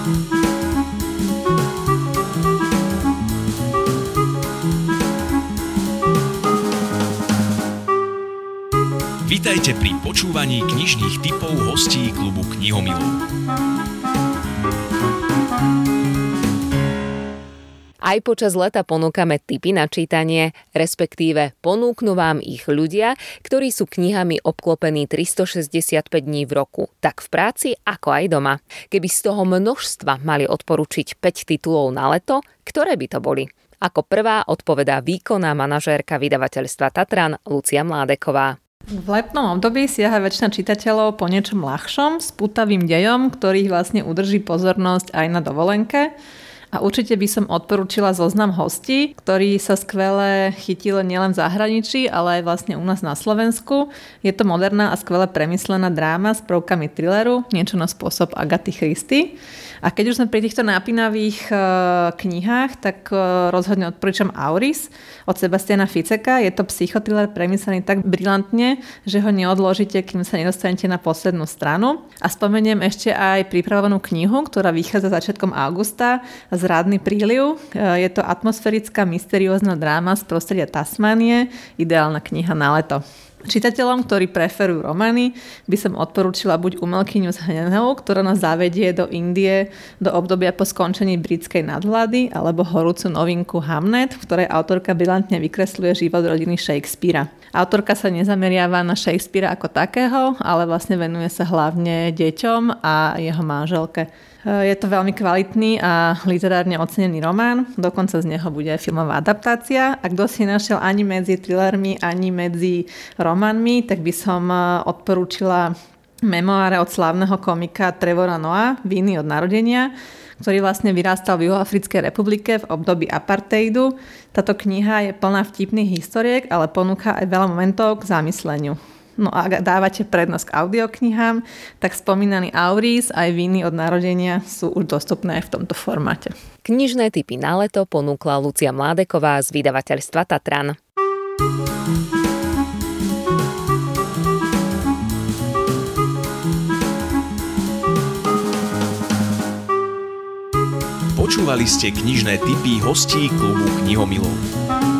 Vítajte pri počúvaní knižných typov hostí klubu Knihomilov. Aj počas leta ponúkame tipy na čítanie, respektíve ponúknú vám ich ľudia, ktorí sú knihami obklopení 365 dní v roku, tak v práci ako aj doma. Keby z toho množstva mali odporučiť 5 titulov na leto, ktoré by to boli? Ako prvá odpovedá výkonná manažérka vydavateľstva Tatran Lucia Mládeková. V letnom období siaha väčšina čitateľov po niečom ľahšom, s putavým dejom, ktorý vlastne udrží pozornosť aj na dovolenke. A určite by som odporúčila zoznam hostí, ktorí sa skvele chytili nielen v zahraničí, ale aj vlastne u nás na Slovensku. Je to moderná a skvele premyslená dráma s prvkami thrilleru, niečo na spôsob Agaty Christy. A keď už sme pri týchto napínavých e, knihách, tak e, rozhodne odporúčam Auris od Sebastiana Ficeka. Je to psychotriller premyslený tak brilantne, že ho neodložíte, kým sa nedostanete na poslednú stranu. A spomeniem ešte aj pripravenú knihu, ktorá vychádza začiatkom augusta Zradný príliv. E, je to atmosférická mysteriózna dráma z prostredia Tasmanie, ideálna kniha na leto. Čitateľom, ktorí preferujú romány, by som odporúčila buď umelkyňu z Hnenou, ktorá nás zavedie do Indie do obdobia po skončení britskej nadvlády, alebo horúcu novinku Hamnet, v ktorej autorka brilantne vykresluje život rodiny Shakespearea. Autorka sa nezameriava na Shakespearea ako takého, ale vlastne venuje sa hlavne deťom a jeho manželke. Je to veľmi kvalitný a literárne ocenený román, dokonca z neho bude filmová adaptácia. Ak kto si našiel ani medzi thrillermi, ani medzi románmi, tak by som eh, odporúčila memoáre od slávneho komika Trevora Noah, Víny od narodenia, ktorý vlastne vyrástal v Juhoafrickej republike v období apartheidu. Táto kniha je plná vtipných historiek, ale ponúka aj veľa momentov k zamysleniu. No a ak dávate prednosť k audioknihám, tak spomínaný Auris aj víny od narodenia sú už dostupné aj v tomto formáte. Knižné typy na leto ponúkla Lucia Mládeková z vydavateľstva Tatran. Počúvali ste knižné typy hostí klubu Knihomilov.